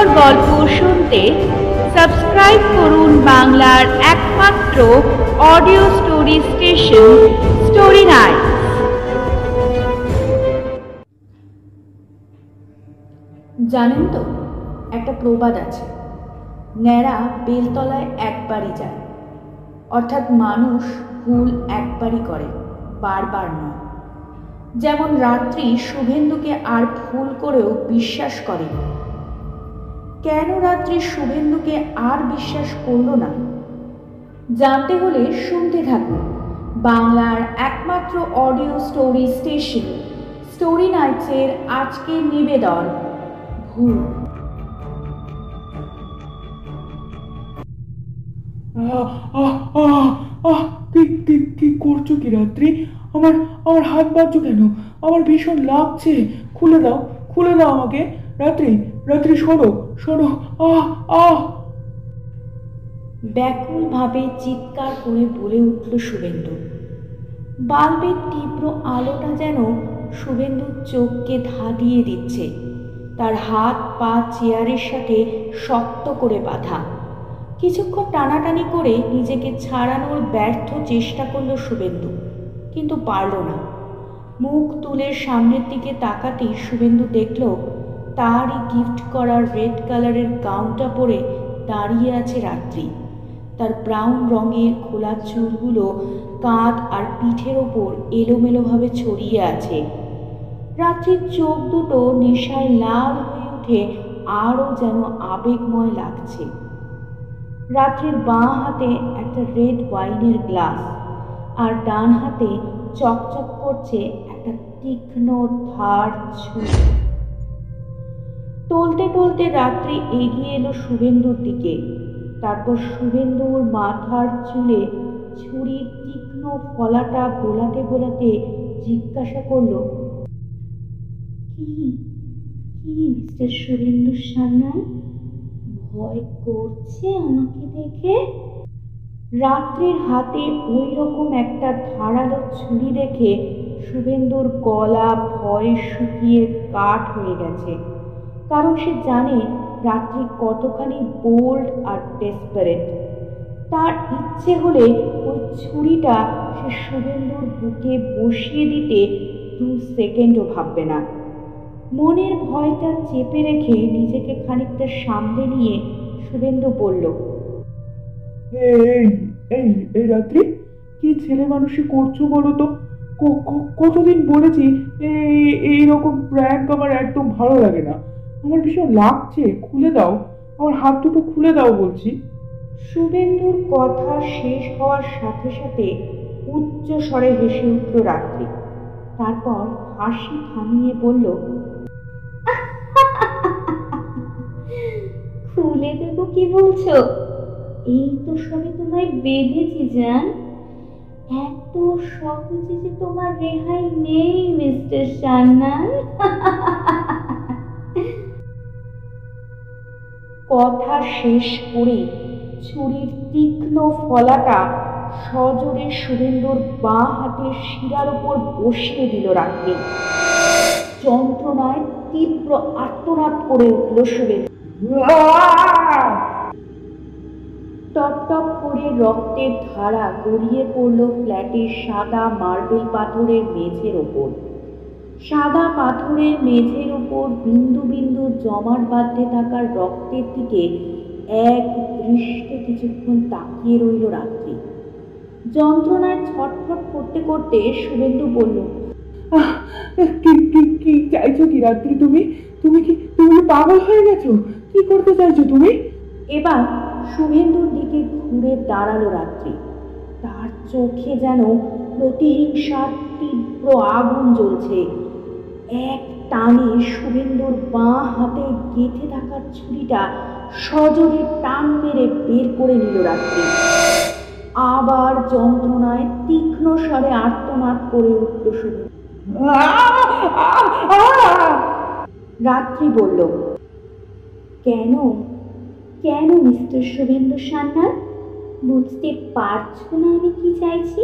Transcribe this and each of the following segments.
পর গল্প শুনতে সাবস্ক্রাইব করুন বাংলার একমাত্র audio story station, story night. জানেন তো, একটা প্রবাদ আছে। ন্যাড়া বেলতলায় একবারই যায়। অর্থাৎ মানুষ ভুল একবারই করে, বারবার নয়। যেমন রাত্রি শুভেন্দুকে আর ভুল করেও বিশ্বাস করে কেন রাত্রি শুভেন্দুকে আর বিশ্বাস করল না? জানতে হলে শুনতে থাকুন। বাংলার একমাত্র অডিও স্টোরি স্টেশন, স্টোরি নাইটসের আজকের নিবেদন, ভুল। কি করছ কি রাত্রি? আমার আমার হাত বাঁধছো কেন? আমার ভীষণ লাগছে। খুলে দাও খুলে দাও আমাকে। রাত্রি রাত্রি, শোনো সরো আহ আহ। ব্যাকুলভাবে চিৎকার করে বলে উঠল শুভেন্দু। বাল্বের তীব্র আলোটা যেন শুভেন্দুর চোখকে ধাঁধিয়ে দিচ্ছে। তার হাত, পা, চেয়ারের সাথে শক্ত করে বাঁধা। কিছুক্ষণ টানাটানি করে নিজেকে ছাড়ানোর ব্যর্থ চেষ্টা করল শুভেন্দু, কিন্তু পারল না। মুখ তুলে সামনের দিকে তাকাতেই শুভেন্দু দেখল তারই গিফট করা রেড কালারের গাউনটা পরে দাঁড়িয়ে আছে রাত্রি। তার ব্রাউন রঙের খোলা চুলগুলো কাঁধ আর পিঠের ওপর এলোমেলোভাবে ছড়িয়ে আছে। রাত্রির চোখ দুটো নেশায় লাল হয়ে উঠে আরও যেন আবেগময় লাগছে। রাত্রির বাঁ হাতে একটা রেড ওয়াইনের গ্লাস আর ডান হাতে চকচক করছে একটা তীক্ষ্ণ, ধার ছুরি। টলতে টলতে রাত্রি এগিয়ে এলো শুভেন্দুর দিকে। তারপর শুভেন্দুর মাথার চুলে ছুরির তীক্ষ্ণ ফলাটা বোলাতে বোলাতে জিজ্ঞাসা করল, কি? কি মিস্টার শুভেন্দু সান্যাল ভয় করছে আমাকে দেখে? রাত্রির হাতে ওই রকম একটা ধারালো ছুরি দেখে শুভেন্দুর গলা ভয় শুকিয়ে কাঠ হয়ে গেছে। কারণ সে জানে রাত্রি কতখানি বোল্ড আর ডেসপারেট তার ইচ্ছে হলে ওই ছুরিটা সে শুভেন্দুর বুকে বসিয়ে দিতে দু সেকেন্ডও ভাববে না। মনের ভয়টা চেপে রেখে নিজেকে খানিকটা সামলে নিয়ে শুভেন্দু বলল, এই এই এই রাত্রি, কি ছেলে মানুষই করছ বলো তো? কতদিন বলেছি, এই এইরকম প্র্যাঙ্ক আমার একদম ভালো লাগে না। আমার ভীষণ লাগছে, খুলে দাও। আমার হাত দুটো খুলে দাও বলছি। শুভেন্দুর কথা শেষ হওয়ার সাথে সাথে উচ্চ স্বরে হেসে উঠল রাত্রি। তারপর হাসি থামিয়ে বলল খুলে দেব কি বলছো? এই তো সবে তোমায় বেঁধেছি, জান। এত সহজে যে তোমার রেহাই নেই, মিস্টার সান্নাল কথা শেষ করে ছুরির তীক্ষ্ণ ফলাটা সজোরে শুভেন্দুর বাঁ হাতের শিরার ওপর বসিয়ে দিল রাত্রি যন্ত্রণায় তীব্র আত্মনাদ করে উঠল শুভেন্দু। টপ টপ করে রক্তের ধারা গড়িয়ে পড়ল ফ্ল্যাটের সাদা মার্বেল পাথরের মেঝের ওপর। সাদা পাথরের মেঝের ওপর বিন্দু বিন্দু জমাট বাঁধতে থাকার রক্তের দিকে এক দৃষ্টে কিছুক্ষণ তাকিয়ে রইল রাত্রি। যন্ত্রণায় ছটফট করতে করতে শুভেন্দু বলল কি কি কি চাইছো কি রাত্রি তুমি? তুমি কি তুমি পাগল হয়ে গেছো? কি করতে চাইছো তুমি? এবার শুভেন্দুর দিকে ঘুরে দাঁড়াল রাত্রি। তার চোখে যেন প্রতিহিংসার তীব্র আগুন জ্বলছে। এক টানে শুভেন্দুর বাঁ হাতে গেঁথে থাকা ছুরিটা সজোরে টান মেরে বের করে নিল রাত্রি। আবার যন্ত্রণায় তীক্ষ্ণ স্বরে আর্তনাদ করে উঠল শুভেন্দু রাত্রি বলল কেন? কেন মিস্টার শুভেন্দু সান্যাল? বুঝতে পারছ না আমি কি চাইছি?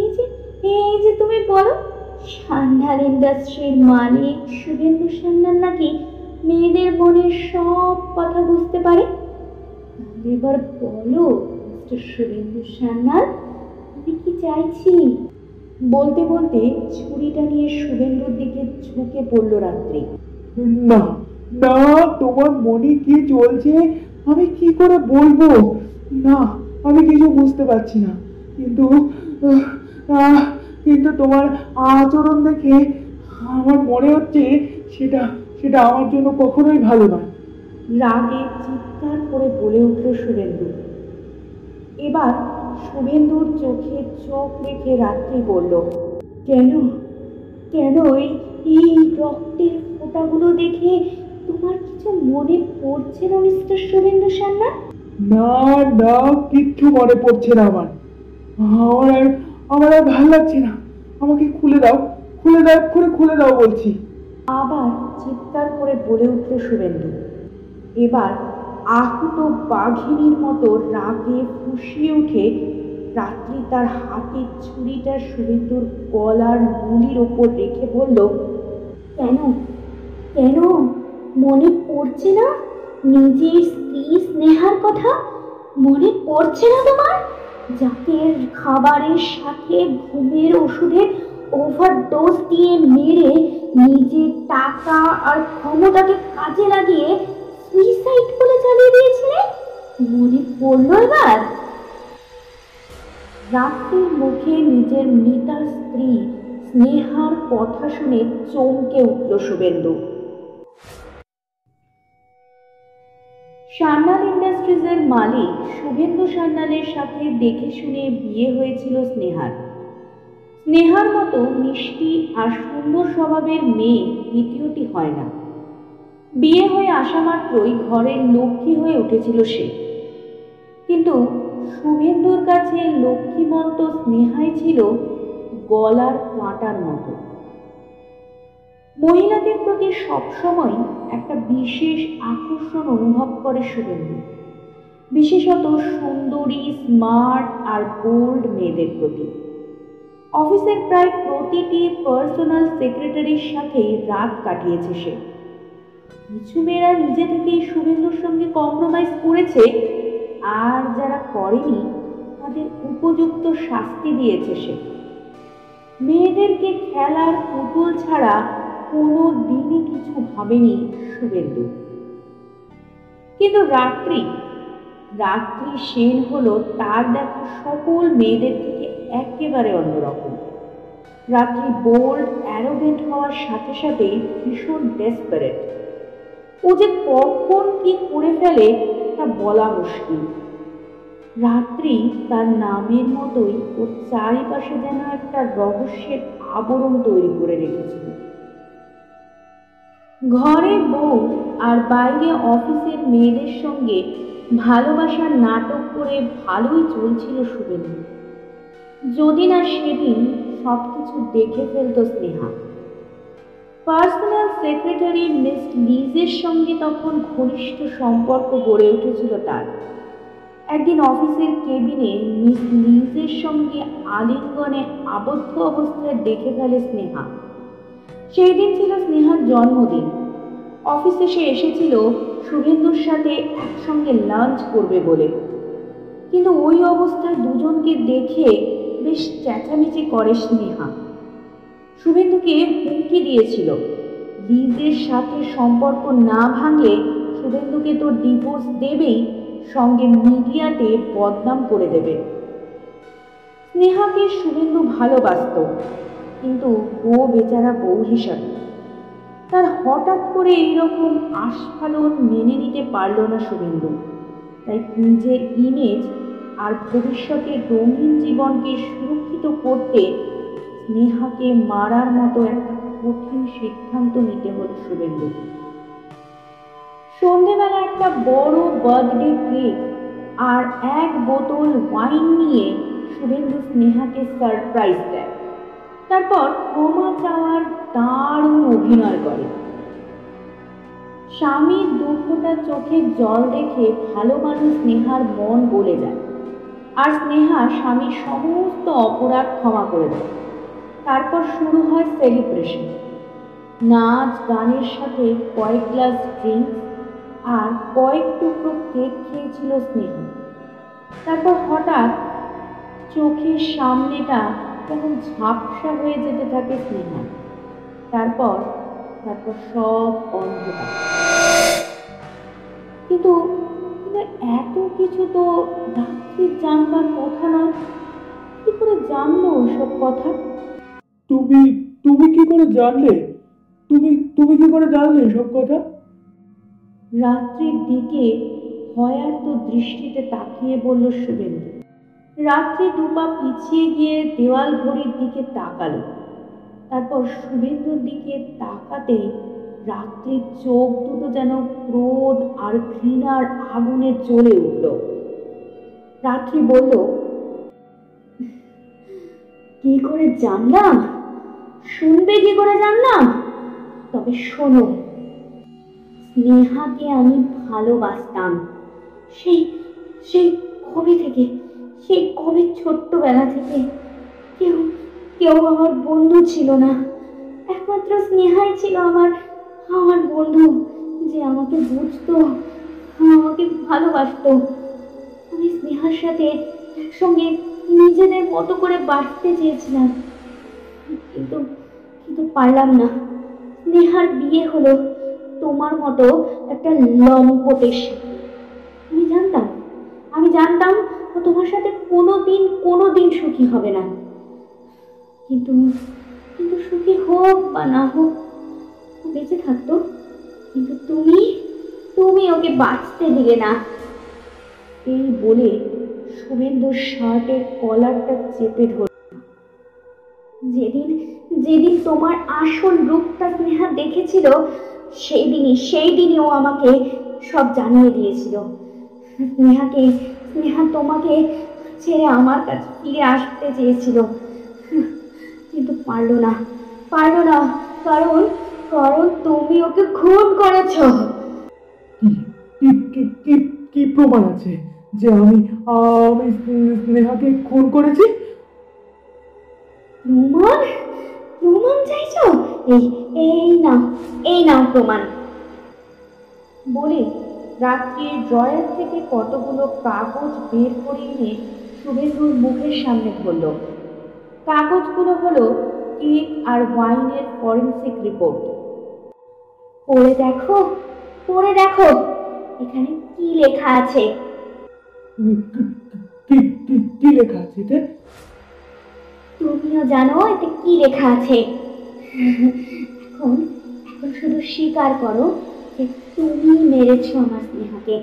এই যে এই যে তুমি বলো সান্যাল ইন্ডাস্ট্রির মালিক শুভেন্দু সান্যাল নাকি মেয়েদের মনের সব কথা বুঝতে পারে? এবার বলো মিস্টার শুভেন্দু সান্যাল আমি কি চাইছি? বলতে বলতে ছুরিটা নিয়ে শুভেন্দুর দিকে ঝুঁকে পড়ল রাত্রি। না না তোমার মনে কি চলছে? আমি কি করে বলব? না আমি কিছু বুঝতে পারছি না। কিন্তু আহ, কিন্তু তোমার আচরণ দেখে আমার মনে হচ্ছে সেটা সেটা আমার জন্য কখনোই ভালো নয়। রাগে চিৎকার করে বলে উঠল শুভেন্দু। এবার শুভেন্দুর চোখে চোখ রেখে রাত্রি বলল কেন? কেন এই রক্তের ফোঁটাগুলো দেখে তোমার কিছু মনে পড়ছে না মিস্টার শুভেন্দু সান্যাল না না কিচ্ছু মনে পড়ছে না আমার। আমার আর আমার আর ভালো লাগছে না। আমাকে খুলে দাও খুলে দাও করে খুলে দাও বলছি। আবার চিৎকার করে বলে উঠল শুভেন্দু। এবার আহত বাঘিনীর মতো রাগে ফুঁসিয়ে উঠে রাত্রি তার হাতের ছুরিটা শুভেন্দুর গলার নুলির ওপর রেখে বলল, কেন? কেন? মনে পড়ছে না? নিজের স্ত্রী স্নেহার কথা? মনে পড়ছে না তোমার? যাকে খাবারের সাথে ঘুমের ওষুধের ওভারডোজ দিয়ে মেরে নিজের টাকা আর ক্ষমতাকে কাজে লাগিয়ে সুইসাইড করে চালিয়ে দিয়েছিলে? মনে পড়ল এবার? রাত্রির মুখে নিজের মৃতা স্ত্রী স্নেহার কথা শুনে চমকে উঠল শুভেন্দু। সান্যাল ইন্ডাস্ট্রিজের মালিক শুভেন্দু সান্যালের সাথে দেখে শুনে বিয়ে হয়েছিল স্নেহার। স্নেহার মতো মিষ্টি আর সুন্দর স্বভাবের মেয়ে দ্বিতীয়টি হয় না। বিয়ে হয়ে আসা মাত্রই ঘরের লক্ষ্মী হয়ে উঠেছিল সে। কিন্তু শুভেন্দুর কাছে লক্ষ্মীমন্ত স্নেহাই ছিল গলার কাঁটার মতো। মহিলাদের প্রতি সবসময় একটা বিশেষ আকর্ষণ অনুভব করে শুভেন্দু বিশেষত সুন্দরী, স্মার্ট আর বোল্ড মেয়েদের প্রতি। অফিসের প্রায় প্রতিটি পার্সোনাল সেক্রেটারির সাথে রাত কাটিয়েছে সে। কিছু মেয়েরা নিজে থেকেই শুভেন্দুর সঙ্গে কম্প্রোমাইজ করেছে আর যারা করেনি, তাদের উপযুক্ত শাস্তি দিয়েছে সে। মেয়েদেরকে খেলার পুতুল ছাড়া কোনো দিনই কিছু ভাবেনি শুভেন্দু। কিন্তু রাত্রি রাত্রি সেন হলো তার দেখা সকল মেয়েদের থেকে একেবারে অন্যরকম রাত্রি বোল্ড অ্যারোগেন্ট হওয়ার সাথে সাথে ভীষণ ডেসপারেট ও যে কখন কি করে ফেলে তা বলা মুশকিল। রাত্রি তার নামের মতোই ওর চারিপাশে যেন একটা রহস্যের আবরণ তৈরি করে রেখেছিল। ঘরে বউ আর বাইরে অফিসের মেয়েদের সঙ্গে ভালোবাসার নাটক করে ভালোই চলছিল শুভেন্দু। যদি না সেদিন সব কিছু দেখে ফেলত স্নেহা। পার্সোনাল সেক্রেটারি মিস লিজের সঙ্গে তখন ঘনিষ্ঠ সম্পর্ক গড়ে উঠেছিল তার। একদিন অফিসের কেবিনে মিস লিজের সঙ্গে আলিঙ্গনে আবদ্ধ অবস্থায় দেখে ফেলে স্নেহা। সেই দিন ছিল স্নেহার জন্মদিন। অফিসে সে এসেছিল শুভেন্দুর সাথে একসঙ্গে লাঞ্চ করবে বলে। কিন্তু ওই অবস্থায় দুজনকে দেখে বেশ চেঁচামেচি করে স্নেহা। শুভেন্দুকে হুমকি দিয়েছিল। লিজের সাথে সম্পর্ক না ভাঙলে শুভেন্দুকে তো ডিভোর্স দেবেই, সঙ্গে মিডিয়াতে বদনাম করে দেবে। স্নেহাকে শুভেন্দু ভালোবাসত, কিন্তু ও বেচারা বউ হিসাবে। তার হঠাৎ করে এইরকম আস্ফালন মেনে নিতে পারল না শুভেন্দু। তাই নিজের ইমেজ আর ভবিষ্যতের রঙিন জীবনকে সুরক্ষিত করতে স্নেহাকে মারার মতো একটা কঠিন সিদ্ধান্ত নিতে হলো শুভেন্দু। সন্ধেবেলা একটা বড় বার্থডে কেক আর এক বোতল ওয়াইন নিয়ে শুভেন্দু স্নেহাকে সারপ্রাইজ দেয়। তারপর ক্ষমা চাওয়ার দারুণ অভিনয় করে। স্বামীর দুঃখটা চোখের জল দেখে ভালো মানুষ স্নেহার মন বলে যায় আর স্নেহা স্বামীর সমস্ত অপরাধ ক্ষমা করে দেয়। তারপর শুরু হয় সেলিব্রেশন নাচ, গানের সাথে কয়েক গ্লাস ড্রিঙ্কস আর কয়েক টুকরো কেক খেয়েছিল স্নেহ। তারপর হঠাৎ চোখের সামনেটা কেমন ঝাপসা হয়ে যেতে থাকে স্নেহা। তারপর তারপর সব অন্ধকার। কিন্তু এত কিছু তো রাত্রি জানবার কথা নয় কি করে জানলো সব কথা? তুমি তুমি কি করে জানলে? তুমি তুমি কি করে জানলে সব কথা? রাত্রির দিকে ভয়ার্ত দৃষ্টিতে তাকিয়ে বলল শুভেন্দু। রাত্রি দুপা পিছিয়ে গিয়ে দেওয়াল ঘড়ির দিকে তাকালো। তারপর শুভেন্দুর দিকে তাকাতেই রাত্রির চোখ দুটো যেন ক্রোধ আর ঘৃণার আগুনে জ্বলে উঠল। রাত্রি বলল, কি করে জানলাম? শুনবে কি করে জানলাম? তবে শোনো, স্নেহাকে আমি ভালোবাসতাম। সেই সেই কবে থেকে সেই কবে ছোট্টবেলা থেকে কেউ কেউ আমার বন্ধু ছিল না। একমাত্র স্নেহাই ছিল আমার আমার বন্ধু যে আমাকে বুঝতো, আমাকে ভালোবাসতো। আমি স্নেহার সাথে একসঙ্গে নিজেদের মতো করে বাঁচতে চেয়েছিলাম। কিন্তু কিন্তু পারলাম না। স্নেহার বিয়ে হলো তোমার মতো একটা লম্পটের আমি জানতাম আমি জানতাম ও তোমার সাথে কোনো দিন কোনো দিন সুখী হবে না। কিন্তু কিন্তু সুখী হোক বা না হোক, ও বেঁচে থাকতো। কিন্তু তুমি তুমি ওকে বাঁচতে দিলে না। এই বলে শুভেন্দুর শার্টের কলারটা চেপে ধরল। যেদিন যেদিন তোমার আসল রূপটা স্নেহা দেখেছিল সেই দিনই সেই দিনই ও আমাকে সব জানিয়ে দিয়েছিল। স্নেহাকে স্নেহা তোমাকে ছেড়ে আমার কাছে ফিরে আসতে চেয়েছিল। কিন্তু পারল না পারল না কারণ কারণ তুমি ওকে খুন করেছ। কি প্রমাণ আছে যে আমি আমি স্নেহাকে খুন করেছি? প্রমাণ? প্রমাণ চাইছো? এই এই নাও এই নাও প্রমাণ। বলে রাত্রির ড্রয়ার থেকে কতগুলো কাগজ বের করে এনে শুভেন্দুর মুখের সামনে ধরল। কাগজগুলো হলো কেক আর ওয়াইনের ফরেন্সিক রিপোর্ট পড়ে দেখো পড়ে দেখো এখানে কি লেখা আছে? কি লেখা আছে এতে তুমিও জানো এতে কি লেখা আছে? এখন এখন শুধু স্বীকার করো যে তুমি মেরেছো আমার স্নেহাকে।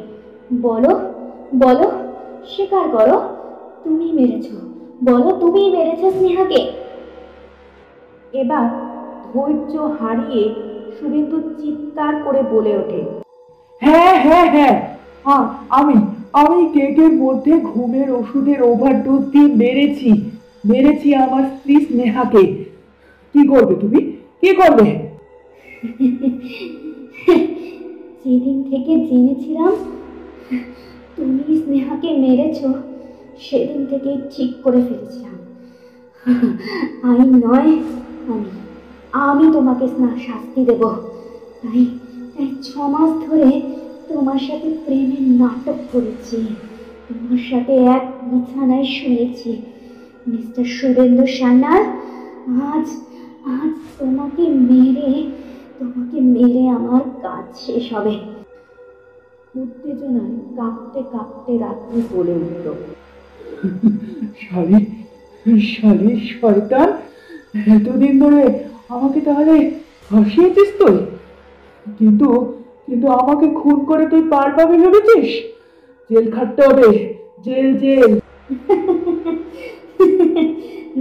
বলো বলো স্বীকার করো তুমি মেরেছো। বলো তুমি মেরেছো স্নেহাকে। এবার ধৈর্য হারিয়ে শুভেন্দু চিৎকার করে বলে ওঠে হ্যাঁ হ্যাঁ হ্যাঁ আ- আমি আমি কেকের মধ্যে ঘুমের ওষুধের ওভারডোজ দিয়ে মেরেছি মেরেছি আমার স্ত্রী স্নেহাকে। কি করবে তুমি? কি করবে? যেদিন থেকে জেনেছিলাম তুমি স্নেহাকে মেরেছো, সেদিন থেকে ঠিক করে ফেলেছিলাম। আমি নয়, আমি আমি তোমাকে স্না- শাস্তি দেব। তাই তাই ছ মাস ধরে তোমার সাথে প্রেমের নাটক করেছি, তোমার সাথে এক বিছানায় শুয়েছি। মিস্টার সুরেন্দ্র সান্যাল, আজ আজ তোমাকে মেরে তোমাকে মেরে আমার কাজ শেষ হবে। উত্তেজনায় কাঁপতে কাঁপতে রাত্রি বলে উঠল। শালি শালি শয়তান এতদিন ধরে আমাকে তাহলে হাসিয়েছিস তুই? কিন্তু কিন্তু আমাকে খুন করে তুই পার পাবে ভেবেছিস? জেল খাটতে হবে জেল জেল।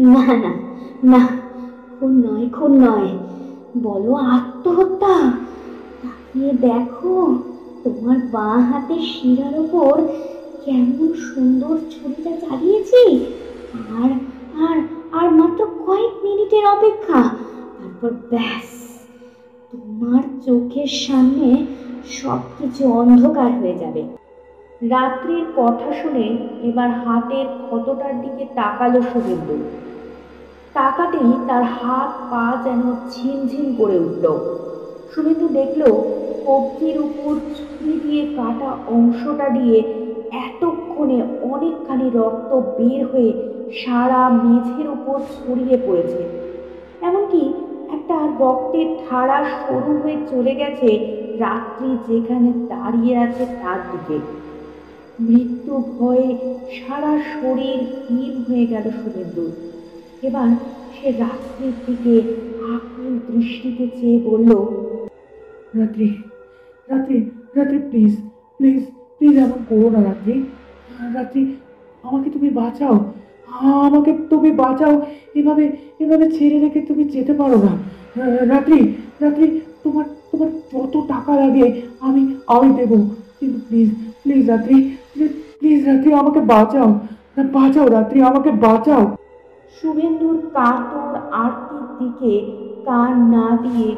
না না না খুন নয় খুন নয়। বলো, আত্মহত্যা? তাকিয়ে দেখো, তোমার বাঁ হাতের শিরার ওপর কেমন সুন্দর ছুরিটা চালিয়েছি। আর আর আর মাত্র কয়েক মিনিটের অপেক্ষা। তারপর ব্যাস, তোমার চোখের সামনে সব কিছু অন্ধকার হয়ে যাবে। রাত্রির কথা শুনে এবার হাতের ক্ষতটার দিকে তাকালো শুভেন্দু তাকাতেই তার হাত পা যেন ঝিমঝিম করে উঠল। শুভেন্দু দেখল কবজির উপর ছুরি দিয়ে কাটা অংশটা দিয়ে এতক্ষণে অনেকখানি রক্ত বের হয়ে সারা মেঝের উপর ছড়িয়ে পড়েছে। এমনকি একটা রক্তের ধারা সরু হয়ে চলে গেছে রাত্রি যেখানে দাঁড়িয়ে আছে তার দিকে। মৃত্যু ভয়ে সারা শরীর হিম হয়ে গেল শুভেন্দুর এবার সে রাত্রির দিকে আকুল দৃষ্টিতে চেয়ে বলল, রাত্রি রাত্রি রাত্রি প্লিজ প্লিজ প্লিজ এমন করো না রাত্রি। রাত্রি, আমাকে তুমি বাঁচাও। আমাকে তুমি বাঁচাও। এভাবে এভাবে ছেড়ে রেখে তুমি যেতে পারো না। রাত্রি রাত্রি, তোমার তোমার যত টাকা লাগে আমি আমি দেবো। কিন্তু প্লিজ প্লিজ রাত্রি প্লিজ রাত্রি আমাকে বাঁচাও। বাঁচাও রাত্রি, আমাকে বাঁচাও। শুভেন্দুর কাতর আরতির দিকে কান না দিয়ে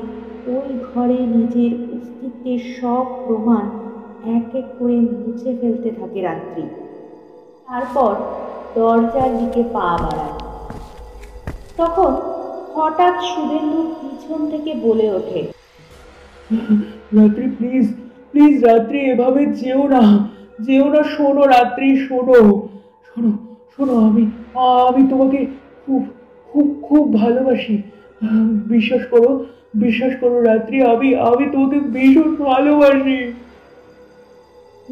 ওই ঘরে নিজের অস্তিত্বের সব প্রমাণ এক এক করে মুছে ফেলতে থাকে রাত্রি। তারপর দরজার দিকে পা বাড়ায়। তখন হঠাৎ শুভেন্দুর পিছন থেকে বলে ওঠে, রাত্রি প্লিজ প্লিজ রাত্রি, এভাবে যেও না যেও না, শোনো রাত্রি, শোনো শোনো শোনো, আমি আমি তোমাকে খুব খুব খুব ভালোবাসি। বিশ্বাস করো বিশ্বাস করো, রাত্রি, আমি আমি তোমাকে ভীষণ ভালোবাসি।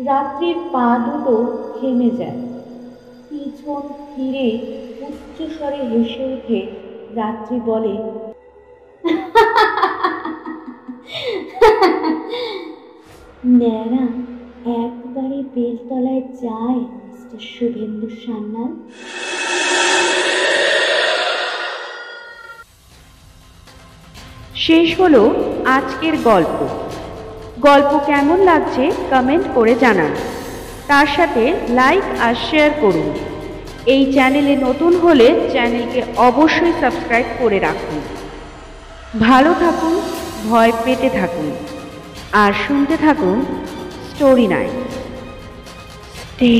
রাত্রির পা দুটো থেমে যায়। পিছন ফিরে উচ্চস্বরে হেসে উঠে রাত্রি বলে, ন্যাড়া, একবারে বেলতলায় যায়, মিস্টার শুভেন্দু সান্যাল? শেষ হলো আজকের গল্প। গল্প কেমন লাগছে কমেন্ট করে জানান। তার সাথে লাইক আর শেয়ার করুন। এই চ্যানেলে নতুন হলে চ্যানেলকে অবশ্যই সাবস্ক্রাইব করে রাখুন। ভালো থাকুন, ভয় পেতে থাকুন। আর শুনতে থাকুন স্টোরি নাইট স্টে